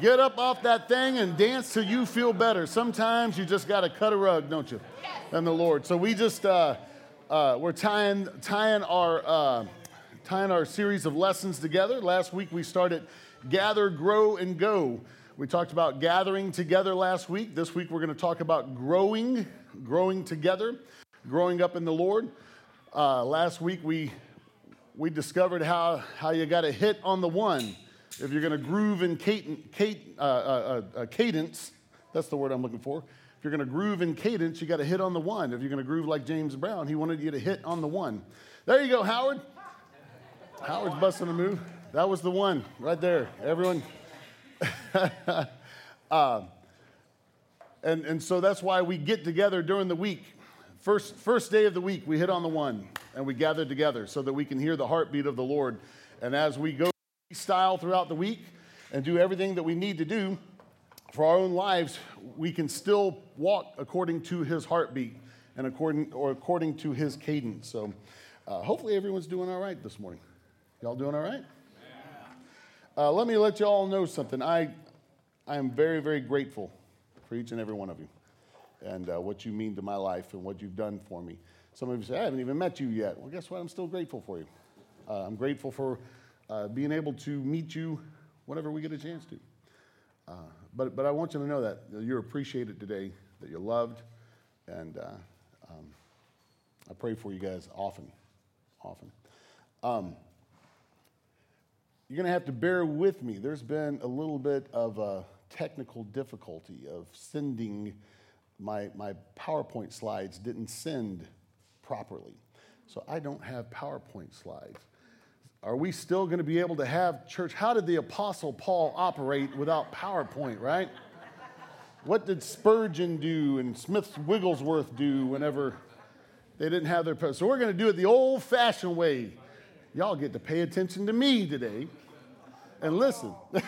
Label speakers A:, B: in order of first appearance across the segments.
A: Get up off that thing and dance till you feel better. Sometimes you just got to cut a rug, don't you? And the Lord. So we just uh, uh, we're tying tying our uh, tying our series of lessons together. Last week we started gather, grow, and go. We talked about gathering together last week. This week we're going to talk about growing, growing together, growing up in the Lord. Uh, last week we we discovered how how you got to hit on the one if you're going to groove in cadence, uh, uh, uh, cadence, that's the word I'm looking for. If you're going to groove in cadence, you got to hit on the one. If you're going to groove like James Brown, he wanted you to hit on the one. There you go, Howard. Howard's busting a move. That was the one right there. Everyone. uh, and, and so that's why we get together during the week. First, first day of the week, we hit on the one and we gather together so that we can hear the heartbeat of the Lord. And as we go style throughout the week and do everything that we need to do for our own lives, we can still walk according to his heartbeat and according or according to his cadence. So uh, hopefully everyone's doing all right this morning. Y'all doing all right? Uh, let me let you all know something. I, I am very, very grateful for each and every one of you and uh, what you mean to my life and what you've done for me. Some of you say, I haven't even met you yet. Well, guess what? I'm still grateful for you. Uh, I'm grateful for uh, being able to meet you whenever we get a chance to. Uh, but, but I want you to know that you're appreciated today, that you're loved, and uh, um, I pray for you guys often, often. Um, you're going to have to bear with me. There's been a little bit of a technical difficulty of sending my, my PowerPoint slides didn't send properly. So I don't have PowerPoint slides. Are we still going to be able to have church? How did the Apostle Paul operate without PowerPoint, right? What did Spurgeon do and Smith Wigglesworth do whenever they didn't have their. So we're going to do it the old fashioned way. Y'all get to pay attention to me today and listen.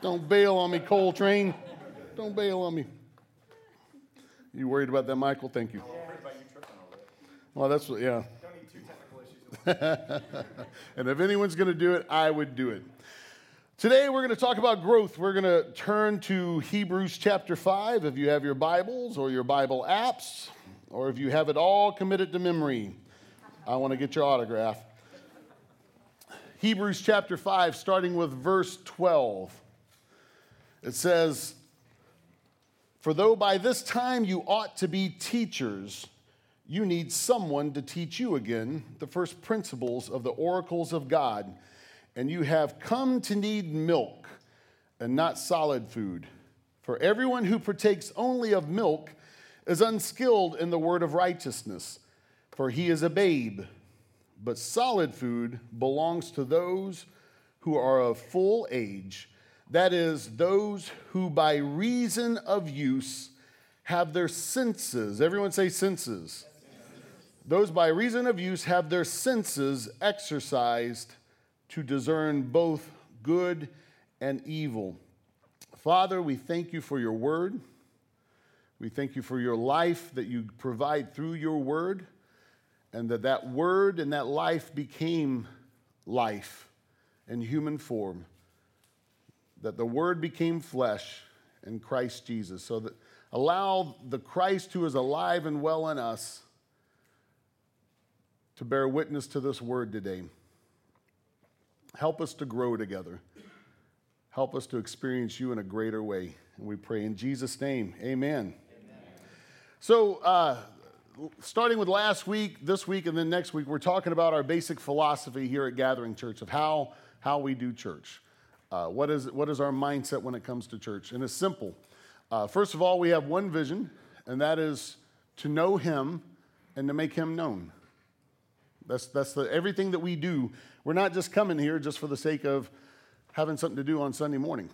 A: Don't bail on me, Coltrane. Don't bail on me. You worried about that, Michael? Thank you. Well, that's what, yeah. and if anyone's going to do it, I would do it. Today, we're going to talk about growth. We're going to turn to Hebrews chapter 5 if you have your Bibles or your Bible apps, or if you have it all committed to memory. I want to get your autograph. Hebrews chapter 5, starting with verse 12. It says, for though by this time you ought to be teachers, you need someone to teach you again the first principles of the oracles of God, and you have come to need milk and not solid food. For everyone who partakes only of milk is unskilled in the word of righteousness, for he is a babe. But solid food belongs to those who are of full age that is, those who by reason of use have their senses, everyone say senses. Those by reason of use have their senses exercised to discern both good and evil. Father, we thank you for your word. We thank you for your life that you provide through your word, and that that word and that life became life in human form that the Word became flesh in Christ Jesus. So that allow the Christ who is alive and well in us to bear witness to this Word today. Help us to grow together. Help us to experience you in a greater way. And we pray in Jesus' name. Amen. Amen. So, uh, starting with last week, this week, and then next week, we're talking about our basic philosophy here at Gathering Church of how, how we do church. Uh, what, is, what is our mindset when it comes to church? And it's simple. Uh, first of all, we have one vision, and that is to know Him and to make Him known. That's, that's the, everything that we do. We're not just coming here just for the sake of having something to do on Sunday morning.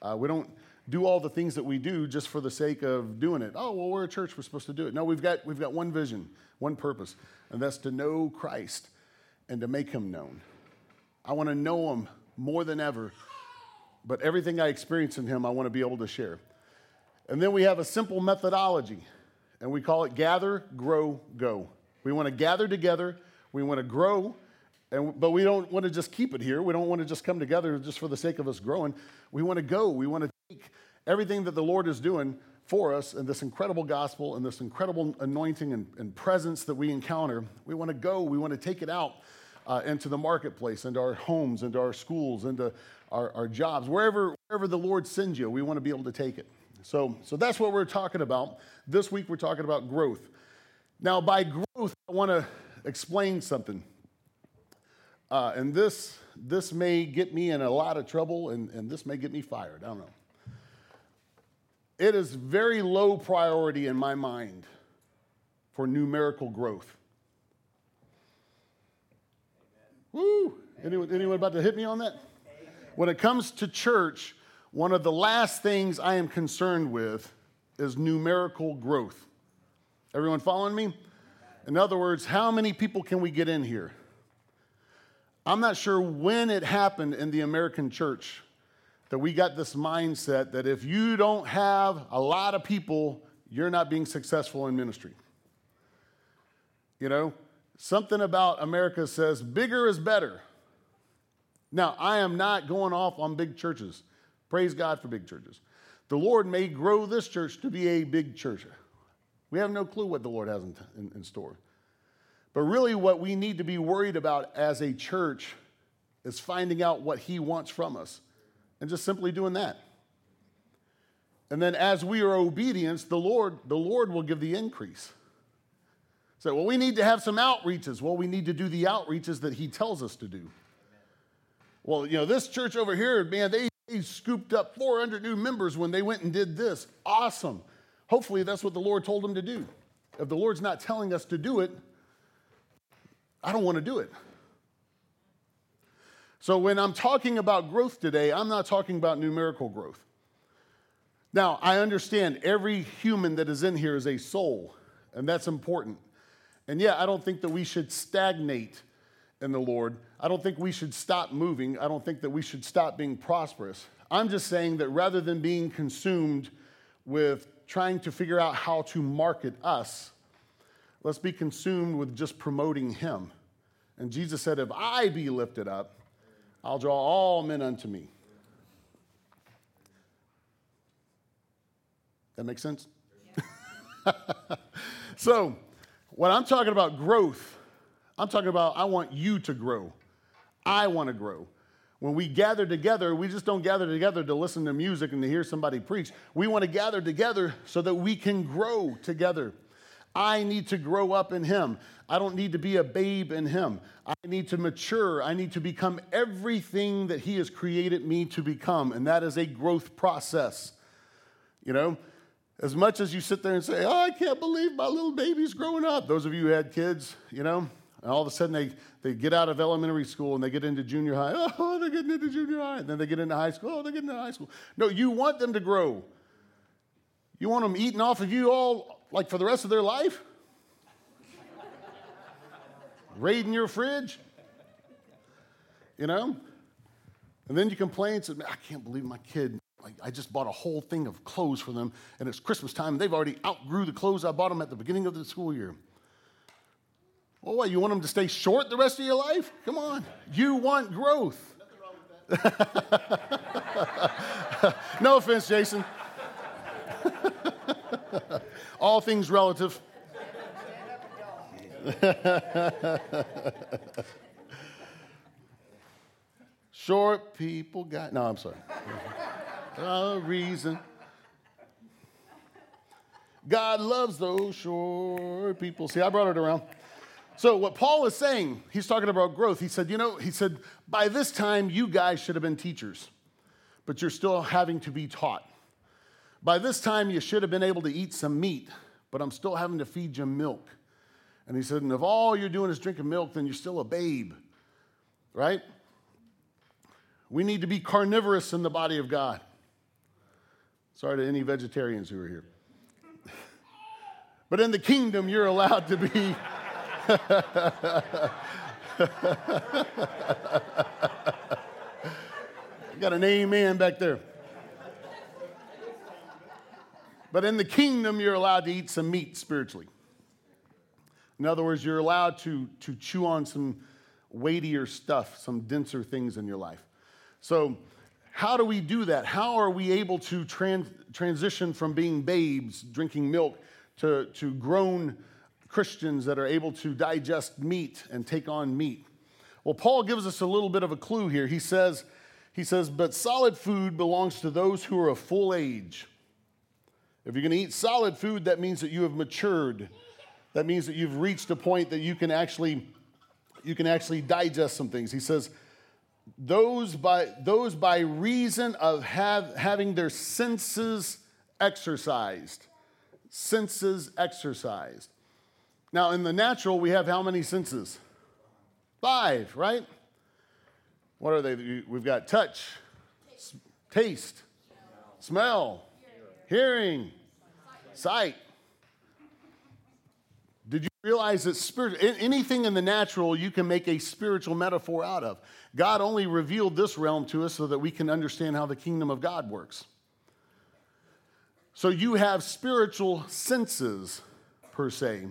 A: Uh, we don't do all the things that we do just for the sake of doing it. Oh, well, we're a church, we're supposed to do it. No, we've got, we've got one vision, one purpose, and that's to know Christ and to make him known. I want to know him more than ever. But everything I experience in Him, I want to be able to share. And then we have a simple methodology, and we call it gather, grow, go. We want to gather together, We want to grow, and, but we don't want to just keep it here. We don't want to just come together just for the sake of us growing. We want to go. We want to take everything that the Lord is doing for us and this incredible gospel and this incredible anointing and, and presence that we encounter. We want to go. We want to take it out uh, into the marketplace, into our homes, into our schools, into our, our jobs, wherever, wherever the Lord sends you, we want to be able to take it. So, so that's what we're talking about. This week we're talking about growth. Now, by growth, I want to explain something. Uh, and this, this may get me in a lot of trouble, and, and this may get me fired. I don't know. It is very low priority in my mind for numerical growth. Woo! Anyone, anyone about to hit me on that? When it comes to church, one of the last things I am concerned with is numerical growth. Everyone following me? In other words, how many people can we get in here? I'm not sure when it happened in the American church that we got this mindset that if you don't have a lot of people, you're not being successful in ministry. You know, something about America says bigger is better. Now, I am not going off on big churches. Praise God for big churches. The Lord may grow this church to be a big church. We have no clue what the Lord has in, in, in store. But really, what we need to be worried about as a church is finding out what He wants from us and just simply doing that. And then as we are obedient, the Lord, the Lord will give the increase. So, well, we need to have some outreaches. Well, we need to do the outreaches that He tells us to do. Well, you know, this church over here, man, they, they scooped up 400 new members when they went and did this. Awesome. Hopefully, that's what the Lord told them to do. If the Lord's not telling us to do it, I don't want to do it. So, when I'm talking about growth today, I'm not talking about numerical growth. Now, I understand every human that is in here is a soul, and that's important. And yeah, I don't think that we should stagnate in the Lord. I don't think we should stop moving. I don't think that we should stop being prosperous. I'm just saying that rather than being consumed with trying to figure out how to market us, let's be consumed with just promoting Him. And Jesus said, If I be lifted up, I'll draw all men unto me. That makes sense? Yeah. so, when I'm talking about growth, I'm talking about I want you to grow. I want to grow. When we gather together, we just don't gather together to listen to music and to hear somebody preach. We want to gather together so that we can grow together. I need to grow up in Him. I don't need to be a babe in Him. I need to mature. I need to become everything that He has created me to become. And that is a growth process. You know, as much as you sit there and say, Oh, I can't believe my little baby's growing up. Those of you who had kids, you know, and all of a sudden they, they get out of elementary school and they get into junior high. Oh, they're getting into junior high. And then they get into high school. Oh, they're getting into high school. No, you want them to grow. You want them eating off of you all like for the rest of their life? Raiding your fridge? You know? And then you complain, say, I can't believe my kid like, I just bought a whole thing of clothes for them, and it's Christmas time, and they've already outgrew the clothes I bought them at the beginning of the school year. Well, what, you want them to stay short the rest of your life? Come on. You want growth. no offense, Jason. All things relative. Short people got. No, I'm sorry. A reason. God loves those short people. See, I brought it around. So, what Paul is saying, he's talking about growth. He said, You know, he said, by this time, you guys should have been teachers, but you're still having to be taught. By this time, you should have been able to eat some meat, but I'm still having to feed you milk. And he said, And if all you're doing is drinking milk, then you're still a babe, right? We need to be carnivorous in the body of God. Sorry to any vegetarians who are here. but in the kingdom, you're allowed to be. Got an amen back there. But in the kingdom, you're allowed to eat some meat spiritually. In other words, you're allowed to, to chew on some weightier stuff, some denser things in your life. So, how do we do that? How are we able to trans- transition from being babes drinking milk to, to grown Christians that are able to digest meat and take on meat? Well, Paul gives us a little bit of a clue here. He says, he says, but solid food belongs to those who are of full age. If you're going to eat solid food, that means that you have matured. That means that you've reached a point that you can actually you can actually digest some things. He says, those by, those by reason of have, having their senses exercised. Senses exercised. Now, in the natural, we have how many senses? Five, right? What are they? We've got touch, taste, smell, hearing, sight. Realize that spirit, anything in the natural you can make a spiritual metaphor out of? God only revealed this realm to us so that we can understand how the kingdom of God works. So you have spiritual senses, per se,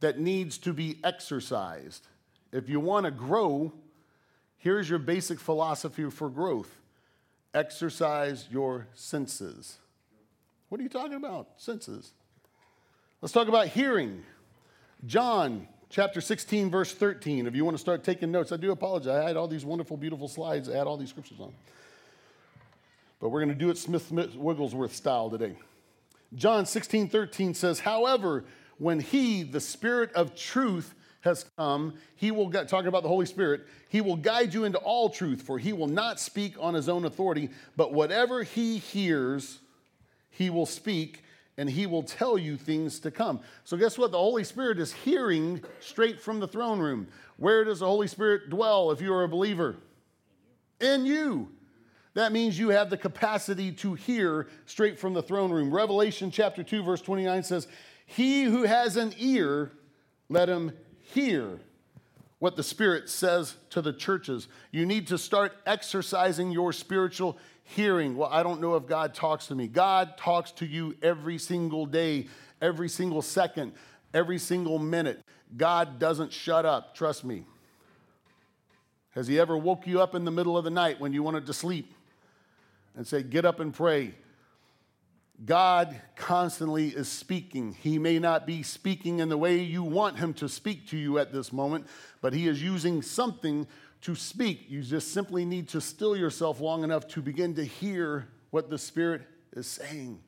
A: that needs to be exercised. If you want to grow, here's your basic philosophy for growth exercise your senses. What are you talking about? Senses. Let's talk about hearing. John chapter 16, verse 13. If you want to start taking notes, I do apologize. I had all these wonderful, beautiful slides, I had all these scriptures on. But we're going to do it Smith Wigglesworth style today. John 16, 13 says, However, when he, the Spirit of truth, has come, he will, talking about the Holy Spirit, he will guide you into all truth, for he will not speak on his own authority, but whatever he hears, he will speak and he will tell you things to come. So, guess what? The Holy Spirit is hearing straight from the throne room. Where does the Holy Spirit dwell if you are a believer? In you. That means you have the capacity to hear straight from the throne room. Revelation chapter 2, verse 29 says, He who has an ear, let him hear what the Spirit says to the churches. You need to start exercising your spiritual hearing. Well, I don't know if God talks to me. God talks to you every single day, every single second, every single minute. God doesn't shut up, trust me. Has He ever woke you up in the middle of the night when you wanted to sleep and say, Get up and pray? God constantly is speaking. He may not be speaking in the way you want Him to speak to you at this moment, but He is using something to speak. You just simply need to still yourself long enough to begin to hear what the Spirit is saying.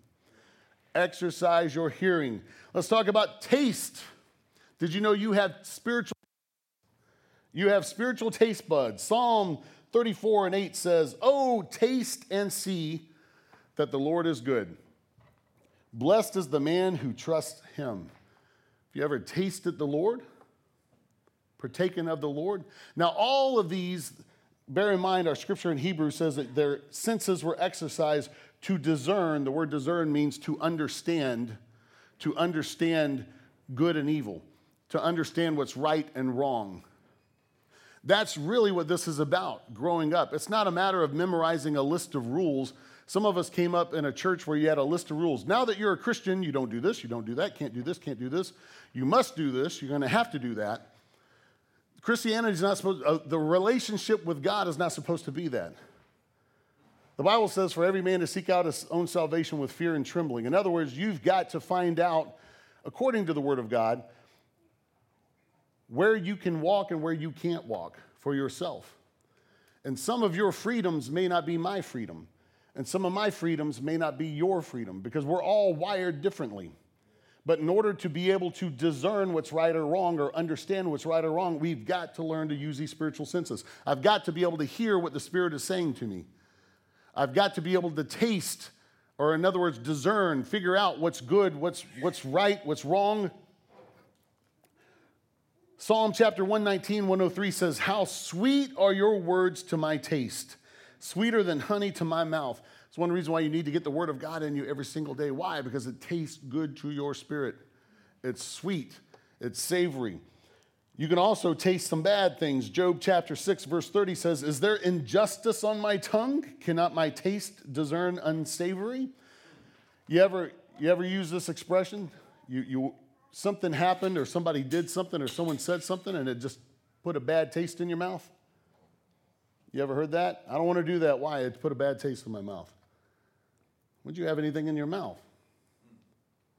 A: Exercise your hearing. Let's talk about taste. Did you know you have spiritual you have spiritual taste buds? Psalm 34 and 8 says, "Oh, taste and see that the Lord is good. Blessed is the man who trusts him." Have you ever tasted the Lord? Partaken of the Lord. Now, all of these, bear in mind, our scripture in Hebrew says that their senses were exercised to discern. The word discern means to understand, to understand good and evil, to understand what's right and wrong. That's really what this is about growing up. It's not a matter of memorizing a list of rules. Some of us came up in a church where you had a list of rules. Now that you're a Christian, you don't do this, you don't do that, can't do this, can't do this. You must do this, you're going to have to do that. Christianity is not supposed, uh, the relationship with God is not supposed to be that. The Bible says for every man to seek out his own salvation with fear and trembling. In other words, you've got to find out, according to the Word of God, where you can walk and where you can't walk for yourself. And some of your freedoms may not be my freedom, and some of my freedoms may not be your freedom because we're all wired differently. But in order to be able to discern what's right or wrong or understand what's right or wrong, we've got to learn to use these spiritual senses. I've got to be able to hear what the Spirit is saying to me. I've got to be able to taste, or in other words, discern, figure out what's good, what's, what's right, what's wrong. Psalm chapter 119, 103 says, How sweet are your words to my taste, sweeter than honey to my mouth. It's one reason why you need to get the Word of God in you every single day. Why? Because it tastes good to your spirit. It's sweet, it's savory. You can also taste some bad things. Job chapter 6, verse 30 says, Is there injustice on my tongue? Cannot my taste discern unsavory? You ever, you ever use this expression? You, you, something happened or somebody did something or someone said something and it just put a bad taste in your mouth? You ever heard that? I don't want to do that. Why? It put a bad taste in my mouth. Would you have anything in your mouth?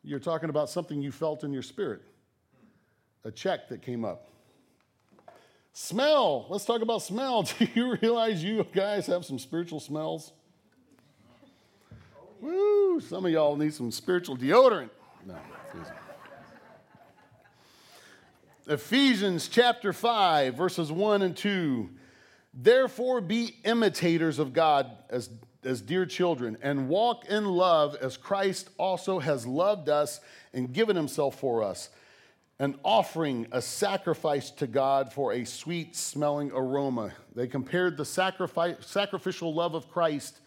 A: You're talking about something you felt in your spirit, a check that came up. Smell. Let's talk about smell. Do you realize you guys have some spiritual smells? Woo! Some of y'all need some spiritual deodorant. No. Ephesians chapter 5, verses 1 and 2. Therefore, be imitators of God as, as dear children, and walk in love as Christ also has loved us and given himself for us, an offering, a sacrifice to God for a sweet smelling aroma. They compared the sacrifice, sacrificial love of Christ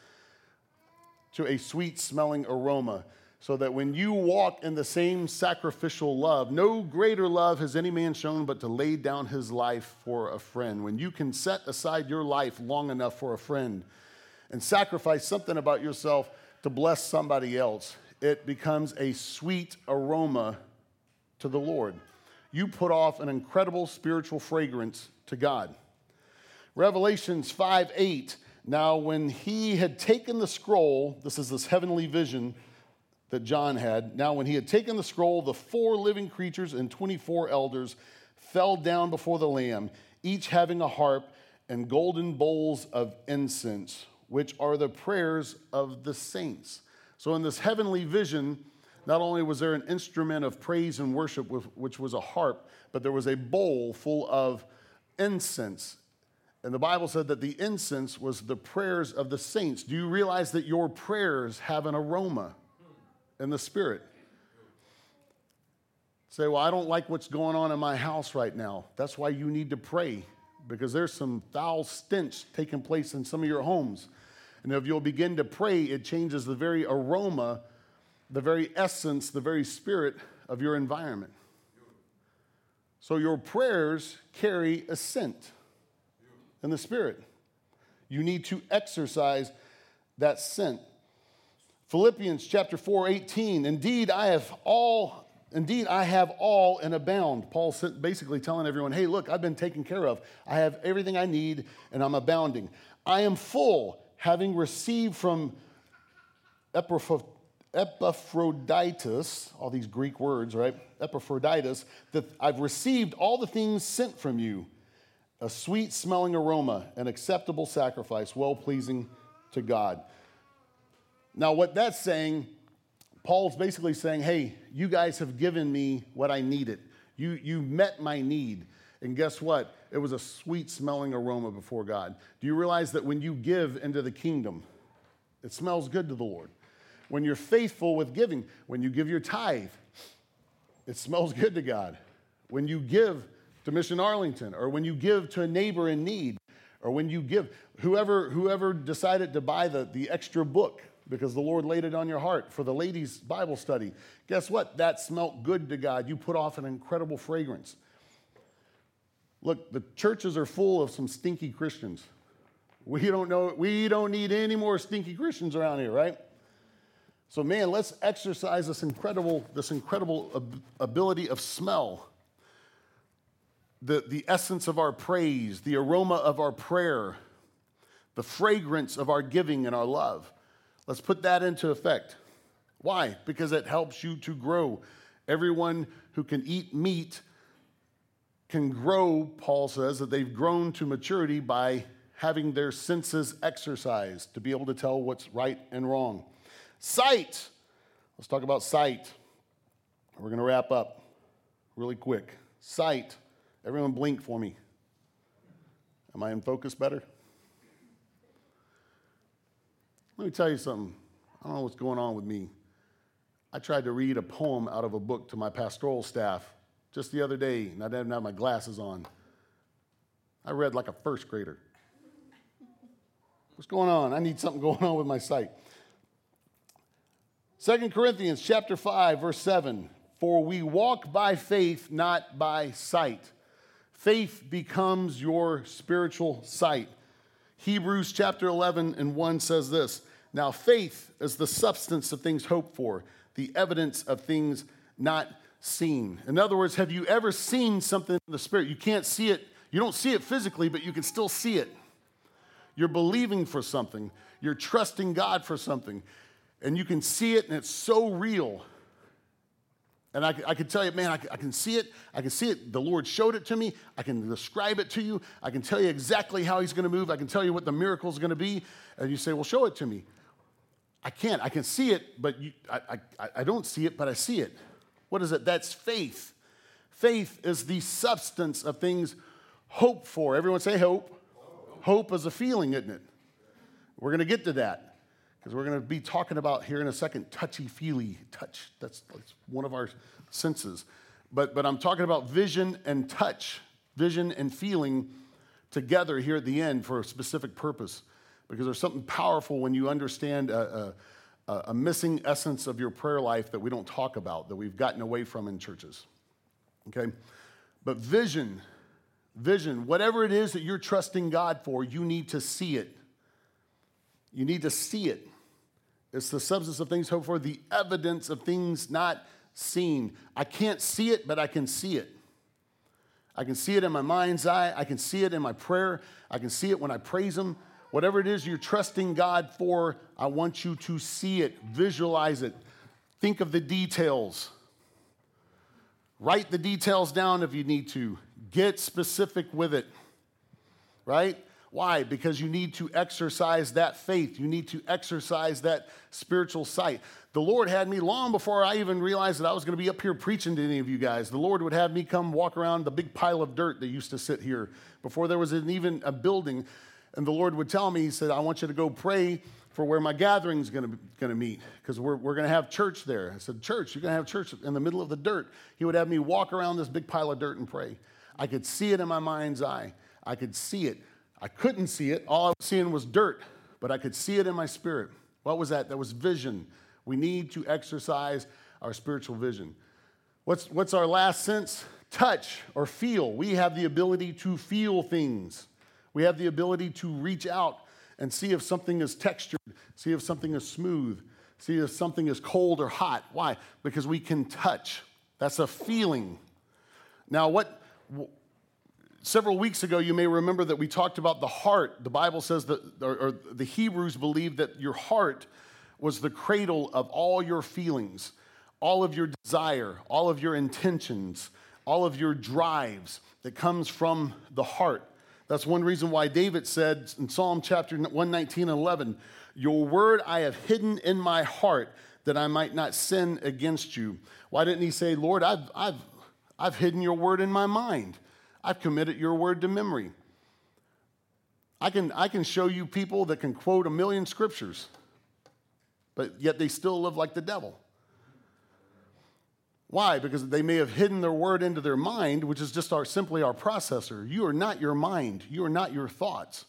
A: to a sweet smelling aroma so that when you walk in the same sacrificial love, no greater love has any man shown but to lay down his life for a friend. When you can set aside your life long enough for a friend and sacrifice something about yourself to bless somebody else, it becomes a sweet aroma to the Lord. You put off an incredible spiritual fragrance to God. Revelations 5 8. Now, when he had taken the scroll, this is this heavenly vision that John had. Now, when he had taken the scroll, the four living creatures and 24 elders fell down before the Lamb, each having a harp and golden bowls of incense, which are the prayers of the saints. So, in this heavenly vision, not only was there an instrument of praise and worship, which was a harp, but there was a bowl full of incense. And the Bible said that the incense was the prayers of the saints. Do you realize that your prayers have an aroma? in the Spirit. Say, well, I don't like what's going on in my house right now. That's why you need to pray because there's some foul stench taking place in some of your homes. And if you'll begin to pray, it changes the very aroma, the very essence, the very spirit of your environment. So your prayers carry a scent in the spirit. You need to exercise that scent. Philippians chapter 4, 18. Indeed, I have all, indeed, I have all and abound. Paul's basically telling everyone, hey, look, I've been taken care of. I have everything I need, and I'm abounding. I am full, having received from Epaphroditus, all these Greek words, right? Epaphroditus, that I've received all the things sent from you a sweet smelling aroma, an acceptable sacrifice, well pleasing to God. Now, what that's saying, Paul's basically saying, hey, you guys have given me what I needed. You, you met my need. And guess what? It was a sweet smelling aroma before God. Do you realize that when you give into the kingdom, it smells good to the Lord? When you're faithful with giving, when you give your tithe, it smells good to God. When you give to Mission Arlington, or when you give to a neighbor in need, or when you give, whoever, whoever decided to buy the, the extra book because the Lord laid it on your heart for the ladies' Bible study. Guess what? That smelt good to God. You put off an incredible fragrance. Look, the churches are full of some stinky Christians. We don't know, we don't need any more stinky Christians around here, right? So, man, let's exercise this incredible, this incredible ability of smell. The, the essence of our praise, the aroma of our prayer, the fragrance of our giving and our love. Let's put that into effect. Why? Because it helps you to grow. Everyone who can eat meat can grow, Paul says, that they've grown to maturity by having their senses exercised to be able to tell what's right and wrong. Sight. Let's talk about sight. We're going to wrap up really quick. Sight. Everyone blink for me. Am I in focus better? Let me tell you something. I don't know what's going on with me. I tried to read a poem out of a book to my pastoral staff just the other day, and I didn't have my glasses on. I read like a first grader. What's going on? I need something going on with my sight. Second Corinthians chapter 5 verse 7 for we walk by faith not by sight. Faith becomes your spiritual sight. Hebrews chapter 11 and 1 says this Now faith is the substance of things hoped for, the evidence of things not seen. In other words, have you ever seen something in the spirit? You can't see it, you don't see it physically, but you can still see it. You're believing for something, you're trusting God for something, and you can see it, and it's so real. And I, I can tell you, man, I, I can see it. I can see it. The Lord showed it to me. I can describe it to you. I can tell you exactly how He's going to move. I can tell you what the miracle is going to be. And you say, well, show it to me. I can't. I can see it, but you, I, I, I don't see it, but I see it. What is it? That's faith. Faith is the substance of things hoped for. Everyone say hope. Hope is a feeling, isn't it? We're going to get to that because we're going to be talking about here in a second touchy feely touch. That's, that's one of our senses. But, but I'm talking about vision and touch, vision and feeling together here at the end for a specific purpose. Because there's something powerful when you understand a, a, a missing essence of your prayer life that we don't talk about, that we've gotten away from in churches. Okay? But vision, vision, whatever it is that you're trusting God for, you need to see it. You need to see it. It's the substance of things hoped for, the evidence of things not seen. I can't see it, but I can see it. I can see it in my mind's eye. I can see it in my prayer. I can see it when I praise Him. Whatever it is you're trusting God for, I want you to see it, visualize it, think of the details. Write the details down if you need to. Get specific with it, right? Why? Because you need to exercise that faith. You need to exercise that spiritual sight. The Lord had me long before I even realized that I was going to be up here preaching to any of you guys. The Lord would have me come walk around the big pile of dirt that used to sit here before there was an, even a building. And the Lord would tell me, He said, I want you to go pray for where my gathering is going to, going to meet because we're, we're going to have church there. I said, Church, you're going to have church in the middle of the dirt. He would have me walk around this big pile of dirt and pray. I could see it in my mind's eye. I could see it. I couldn't see it. All I was seeing was dirt, but I could see it in my spirit. What was that? That was vision. We need to exercise our spiritual vision. What's, what's our last sense? Touch or feel. We have the ability to feel things. We have the ability to reach out and see if something is textured, see if something is smooth, see if something is cold or hot. Why? Because we can touch. That's a feeling. Now, what Several weeks ago, you may remember that we talked about the heart. The Bible says that, or, or the Hebrews believed that your heart was the cradle of all your feelings, all of your desire, all of your intentions, all of your drives that comes from the heart. That's one reason why David said in Psalm chapter 119 and 11, Your word I have hidden in my heart that I might not sin against you. Why didn't he say, Lord, I've, I've, I've hidden your word in my mind? I've committed your word to memory. I can, I can show you people that can quote a million scriptures, but yet they still live like the devil. Why? Because they may have hidden their word into their mind, which is just our, simply our processor. You are not your mind, you are not your thoughts.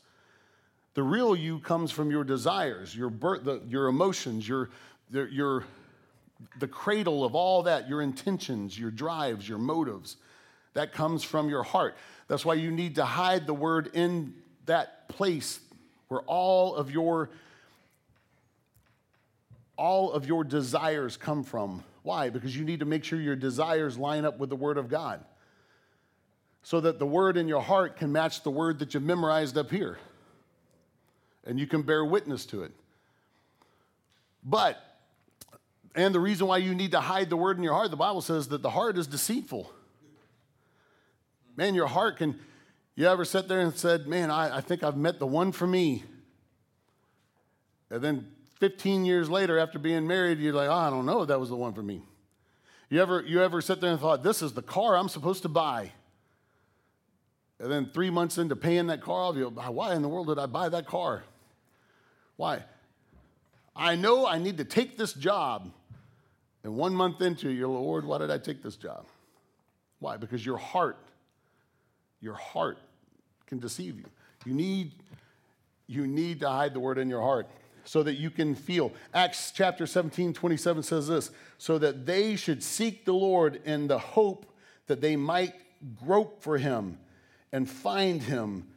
A: The real you comes from your desires, your, birth, the, your emotions, your, the, your, the cradle of all that, your intentions, your drives, your motives. That comes from your heart. That's why you need to hide the word in that place where all of your all of your desires come from. Why? Because you need to make sure your desires line up with the word of God. So that the word in your heart can match the word that you memorized up here. And you can bear witness to it. But and the reason why you need to hide the word in your heart, the Bible says that the heart is deceitful man, your heart can, you ever sit there and said, man, I, I think I've met the one for me. And then 15 years later, after being married, you're like, oh, I don't know if that was the one for me. You ever, you ever sit there and thought, this is the car I'm supposed to buy? And then three months into paying that car off, you go, why in the world did I buy that car? Why? I know I need to take this job. And one month into it, you're, Lord, why did I take this job? Why? Because your heart your heart can deceive you. You need, you need to hide the word in your heart so that you can feel. Acts chapter 17, 27 says this so that they should seek the Lord in the hope that they might grope for him and find him,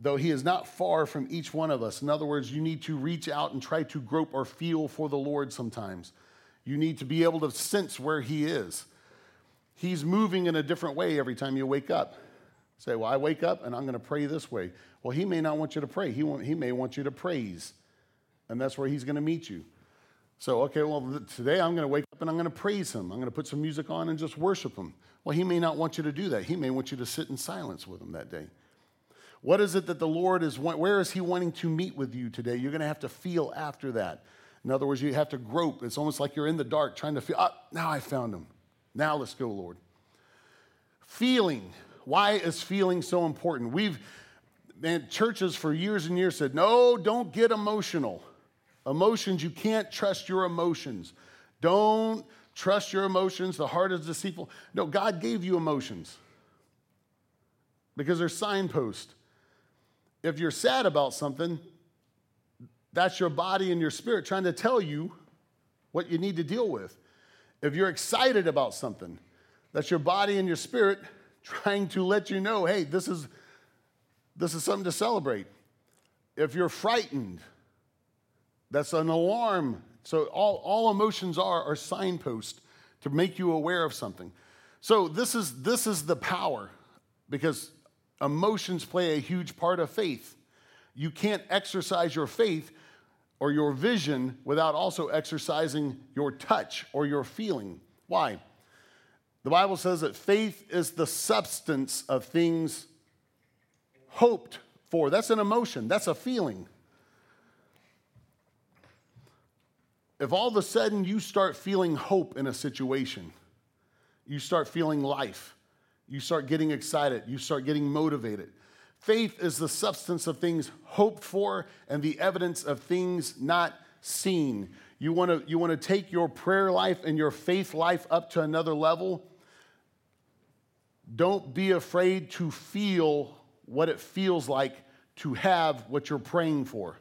A: though he is not far from each one of us. In other words, you need to reach out and try to grope or feel for the Lord sometimes. You need to be able to sense where he is. He's moving in a different way every time you wake up. Say, well, I wake up and I'm going to pray this way. Well, he may not want you to pray. He, want, he may want you to praise. And that's where he's going to meet you. So, okay, well, today I'm going to wake up and I'm going to praise him. I'm going to put some music on and just worship him. Well, he may not want you to do that. He may want you to sit in silence with him that day. What is it that the Lord is, where is he wanting to meet with you today? You're going to have to feel after that. In other words, you have to grope. It's almost like you're in the dark trying to feel, ah, now I found him. Now let's go, Lord. Feeling. Why is feeling so important? We've, man, churches for years and years said, no, don't get emotional. Emotions, you can't trust your emotions. Don't trust your emotions. The heart is deceitful. No, God gave you emotions because they're signposts. If you're sad about something, that's your body and your spirit trying to tell you what you need to deal with. If you're excited about something, that's your body and your spirit trying to let you know, hey, this is, this is something to celebrate. If you're frightened, that's an alarm. So all, all emotions are are signposts to make you aware of something. So this is this is the power because emotions play a huge part of faith. You can't exercise your faith or your vision without also exercising your touch or your feeling. Why? The Bible says that faith is the substance of things hoped for. That's an emotion, that's a feeling. if all of a sudden you start feeling hope in a situation, you start feeling life, you start getting excited, you start getting motivated. Faith is the substance of things hoped for and the evidence of things not seen. You want to you want to take your prayer life and your faith life up to another level. Don't be afraid to feel what it feels like to have what you're praying for.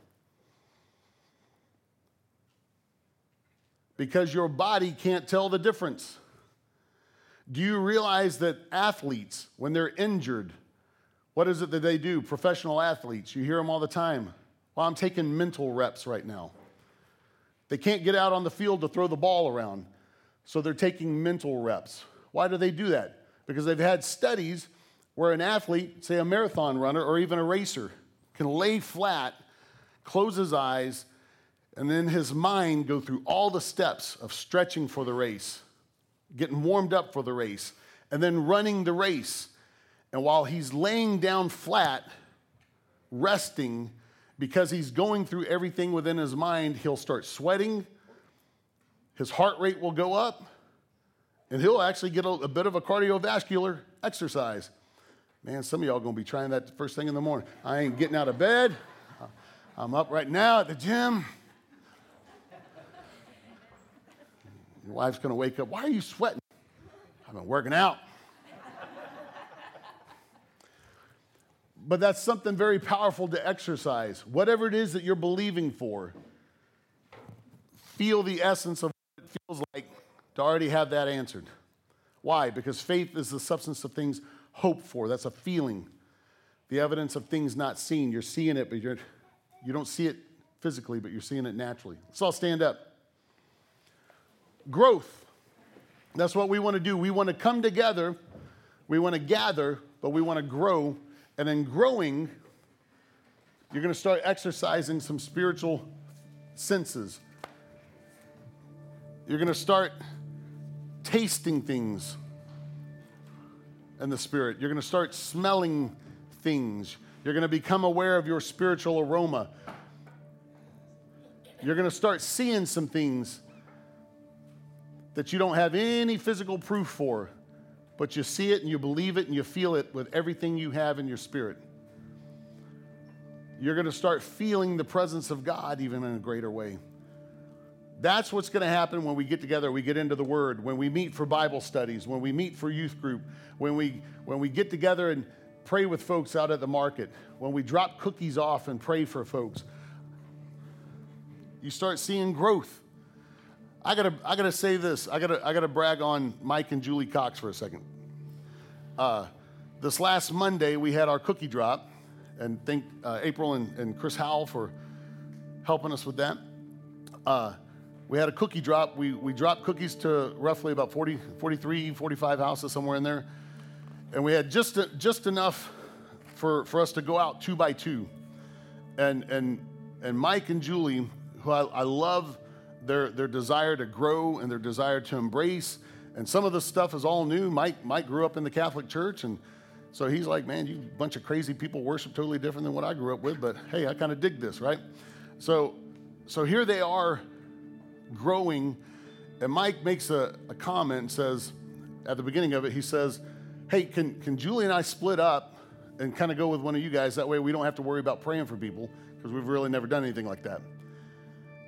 A: because your body can't tell the difference. Do you realize that athletes, when they're injured, what is it that they do? Professional athletes, you hear them all the time. Well, I'm taking mental reps right now. They can't get out on the field to throw the ball around, so they're taking mental reps. Why do they do that? Because they've had studies where an athlete, say a marathon runner or even a racer, can lay flat, close his eyes, and then his mind go through all the steps of stretching for the race, getting warmed up for the race, and then running the race. And while he's laying down flat, resting, because he's going through everything within his mind, he'll start sweating, his heart rate will go up, and he'll actually get a, a bit of a cardiovascular exercise. Man, some of y'all gonna be trying that first thing in the morning. I ain't getting out of bed. I'm up right now at the gym. Your wife's to wake up. Why are you sweating? I've been working out. but that's something very powerful to exercise. Whatever it is that you're believing for, feel the essence of what it feels like to already have that answered. Why? Because faith is the substance of things hoped for. That's a feeling. The evidence of things not seen. You're seeing it, but you're, you don't see it physically, but you're seeing it naturally. Let's all stand up growth. That's what we want to do. We want to come together, we want to gather, but we want to grow. And in growing, you're going to start exercising some spiritual senses. You're going to start tasting things in the spirit. You're going to start smelling things. You're going to become aware of your spiritual aroma. You're going to start seeing some things that you don't have any physical proof for, but you see it and you believe it and you feel it with everything you have in your spirit. You're going to start feeling the presence of God even in a greater way. That's what's going to happen when we get together, we get into the Word, when we meet for Bible studies, when we meet for youth group, when we, when we get together and pray with folks out at the market, when we drop cookies off and pray for folks. You start seeing growth. I gotta, I gotta say this. I gotta, I gotta brag on Mike and Julie Cox for a second. Uh, this last Monday, we had our cookie drop, and thank uh, April and, and, Chris Howell for helping us with that. Uh, we had a cookie drop. We, we dropped cookies to roughly about 40, 43, 45 houses, somewhere in there. And we had just, just enough for, for us to go out two by two. And, and, and Mike and Julie, who I, I love their, their desire to grow and their desire to embrace. And some of this stuff is all new. Mike, Mike grew up in the Catholic Church, and so he's like, man, you bunch of crazy people worship totally different than what I grew up with, but hey, I kind of dig this, right? So, so here they are growing, and Mike makes a, a comment and says, at the beginning of it, he says, hey, can, can Julie and I split up and kind of go with one of you guys? That way we don't have to worry about praying for people because we've really never done anything like that.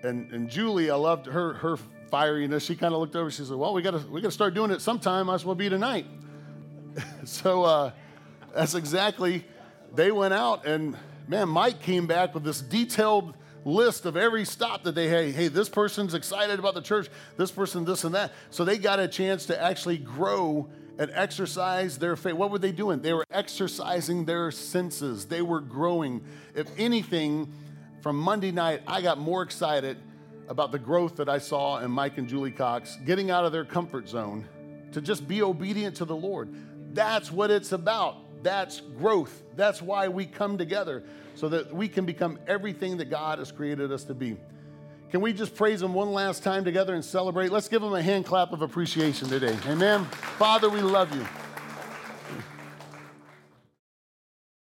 A: And, and Julie, I loved her, her fieriness. She kind of looked over. She said, well, we got we to start doing it sometime. Might as well be tonight. so uh, that's exactly, they went out and man, Mike came back with this detailed list of every stop that they had. Hey, this person's excited about the church, this person, this and that. So they got a chance to actually grow and exercise their faith. What were they doing? They were exercising their senses, they were growing. If anything, from Monday night, I got more excited about the growth that I saw in Mike and Julie Cox getting out of their comfort zone to just be obedient to the Lord. That's what it's about. That's growth. That's why we come together so that we can become everything that God has created us to be. Can we just praise Him one last time together and celebrate? Let's give Him a hand clap of appreciation today. Amen. Father, we love you.